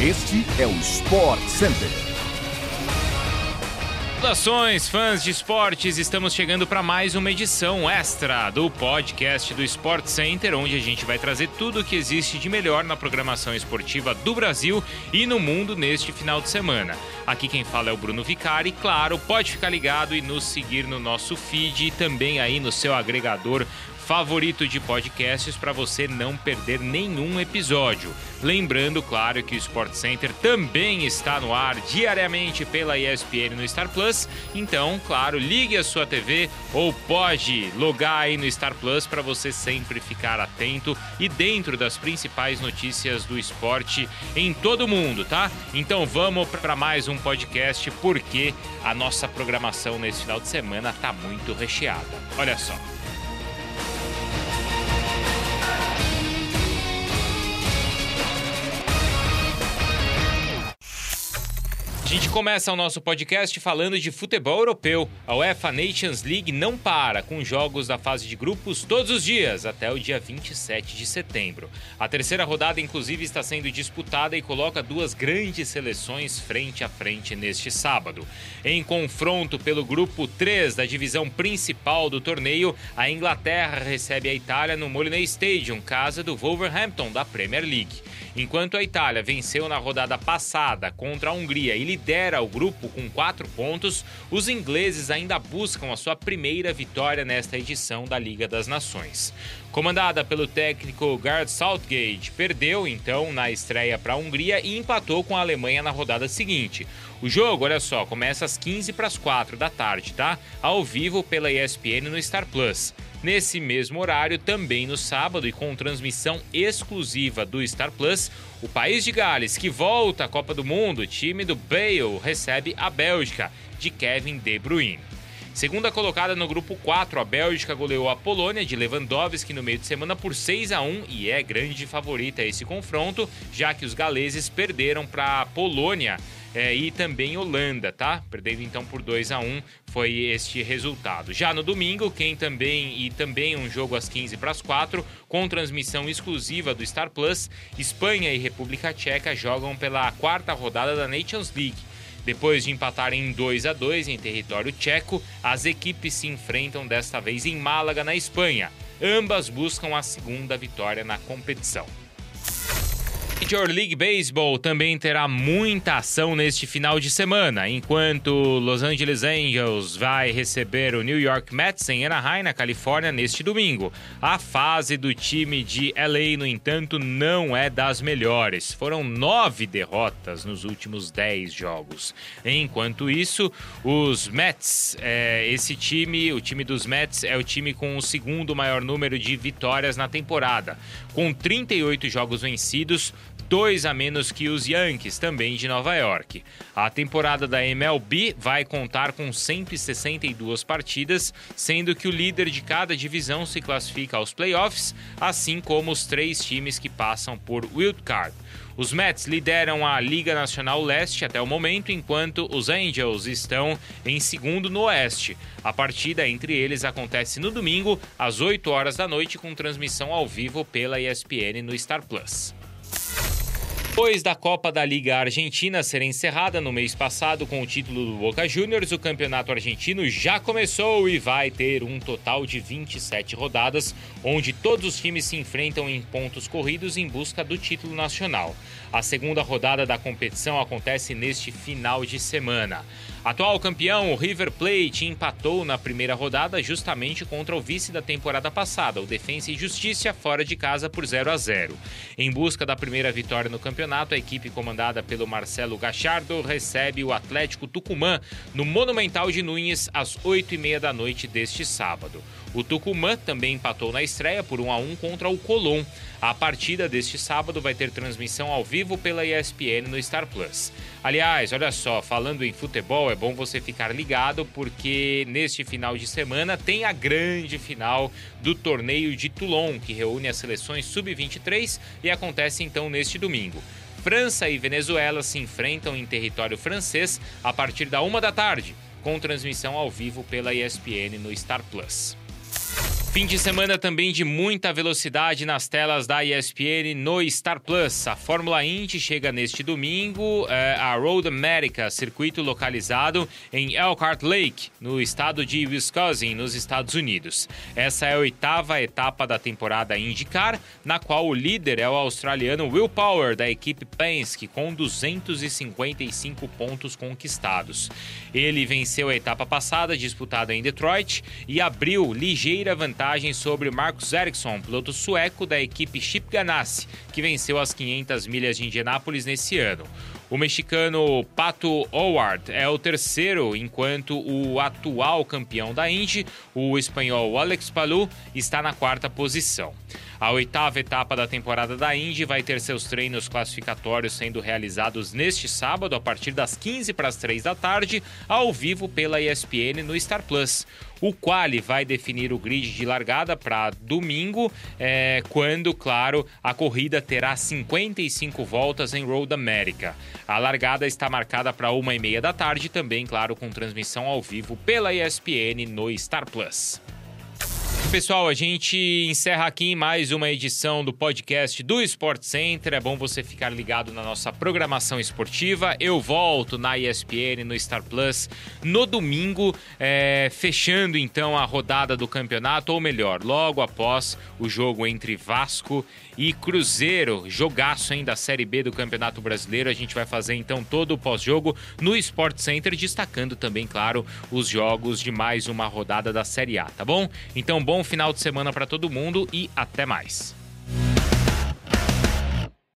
Este é o Sport Center. Saudações, fãs de esportes! Estamos chegando para mais uma edição extra do podcast do Sport Center, onde a gente vai trazer tudo o que existe de melhor na programação esportiva do Brasil e no mundo neste final de semana. Aqui quem fala é o Bruno Vicari, claro, pode ficar ligado e nos seguir no nosso feed e também aí no seu agregador favorito de podcasts para você não perder nenhum episódio. Lembrando, claro, que o Sport Center também está no ar diariamente pela ESPN no Star Plus. Então, claro, ligue a sua TV ou pode logar aí no Star Plus para você sempre ficar atento e dentro das principais notícias do esporte em todo o mundo, tá? Então vamos para mais um podcast porque a nossa programação nesse final de semana tá muito recheada. Olha só. A gente começa o nosso podcast falando de futebol europeu. A UEFA Nations League não para, com jogos da fase de grupos todos os dias, até o dia 27 de setembro. A terceira rodada, inclusive, está sendo disputada e coloca duas grandes seleções frente a frente neste sábado. Em confronto pelo grupo 3 da divisão principal do torneio, a Inglaterra recebe a Itália no Molineux Stadium, casa do Wolverhampton da Premier League. Enquanto a Itália venceu na rodada passada contra a Hungria e lidera o grupo com quatro pontos, os ingleses ainda buscam a sua primeira vitória nesta edição da Liga das Nações. Comandada pelo técnico Gareth Southgate, perdeu então na estreia para a Hungria e empatou com a Alemanha na rodada seguinte. O jogo, olha só, começa às 15 para as 4 da tarde, tá? Ao vivo pela ESPN no Star Plus. Nesse mesmo horário, também no sábado e com transmissão exclusiva do Star Plus, o país de Gales, que volta à Copa do Mundo, time do Bale, recebe a Bélgica, de Kevin De Bruyne. Segunda colocada no grupo 4, a Bélgica goleou a Polônia de Lewandowski no meio de semana por 6 a 1 e é grande favorita esse confronto, já que os galeses perderam para a Polônia é, e também Holanda, tá? Perdendo então por 2 a 1 foi este resultado. Já no domingo, quem também e também um jogo às 15 para as 4, com transmissão exclusiva do Star Plus, Espanha e República Tcheca jogam pela quarta rodada da Nations League. Depois de empatarem em 2 a 2 em território tcheco, as equipes se enfrentam desta vez em Málaga, na Espanha. Ambas buscam a segunda vitória na competição. Major League Baseball também terá muita ação neste final de semana, enquanto Los Angeles Angels vai receber o New York Mets em Anaheim, na Califórnia, neste domingo. A fase do time de LA, no entanto, não é das melhores. Foram nove derrotas nos últimos dez jogos. Enquanto isso, os Mets, é, esse time, o time dos Mets, é o time com o segundo maior número de vitórias na temporada, com 38 jogos vencidos dois a menos que os Yankees, também de Nova York. A temporada da MLB vai contar com 162 partidas, sendo que o líder de cada divisão se classifica aos playoffs, assim como os três times que passam por wild card. Os Mets lideram a Liga Nacional Leste até o momento, enquanto os Angels estão em segundo no Oeste. A partida entre eles acontece no domingo, às 8 horas da noite, com transmissão ao vivo pela ESPN no Star Plus. Depois da Copa da Liga Argentina ser encerrada no mês passado com o título do Boca Juniors, o campeonato argentino já começou e vai ter um total de 27 rodadas, onde todos os times se enfrentam em pontos corridos em busca do título nacional. A segunda rodada da competição acontece neste final de semana. Atual campeão, o River Plate empatou na primeira rodada justamente contra o vice da temporada passada, o Defensa e Justiça, fora de casa por 0 a 0. Em busca da primeira vitória no campeonato, a equipe comandada pelo Marcelo Gachardo recebe o Atlético Tucumã no Monumental de Nunes às 8h30 da noite deste sábado. O Tucumã também empatou na estreia por 1 a 1 contra o Colón. A partida deste sábado vai ter transmissão ao vivo pela ESPN no Star Plus. Aliás, olha só, falando em futebol, é bom você ficar ligado porque neste final de semana tem a grande final do torneio de Toulon, que reúne as seleções sub-23 e acontece então neste domingo. França e Venezuela se enfrentam em território francês a partir da uma da tarde, com transmissão ao vivo pela ESPN no Star Plus. Fim de semana também de muita velocidade nas telas da ESPN no Star Plus. A Fórmula Indy chega neste domingo é, a Road America, circuito localizado em Elkhart Lake, no estado de Wisconsin, nos Estados Unidos. Essa é a oitava etapa da temporada IndyCar, na qual o líder é o australiano Will Power, da equipe Penske, com 255 pontos conquistados. Ele venceu a etapa passada, disputada em Detroit, e abriu ligeira vantagem vantagem sobre Marcus Ericsson, piloto sueco da equipe Chip Ganassi, que venceu as 500 milhas de Indianápolis nesse ano. O mexicano Pato Howard é o terceiro, enquanto o atual campeão da Indy, o espanhol Alex Palou, está na quarta posição. A oitava etapa da temporada da Indy vai ter seus treinos classificatórios sendo realizados neste sábado, a partir das 15 para as 3 da tarde, ao vivo pela ESPN no Star Plus. O quali vai definir o grid de largada para domingo, é, quando, claro, a corrida terá 55 voltas em Road America. A largada está marcada para uma e meia da tarde, também, claro, com transmissão ao vivo pela ESPN no Star Plus. Pessoal, a gente encerra aqui mais uma edição do podcast do Sport Center. É bom você ficar ligado na nossa programação esportiva. Eu volto na ESPN, no Star Plus, no domingo, é, fechando então a rodada do campeonato, ou melhor, logo após o jogo entre Vasco e Cruzeiro. Jogaço ainda da Série B do Campeonato Brasileiro. A gente vai fazer então todo o pós-jogo no Sport Center, destacando também, claro, os jogos de mais uma rodada da Série A, tá bom? Então, bom final de semana para todo mundo e até mais.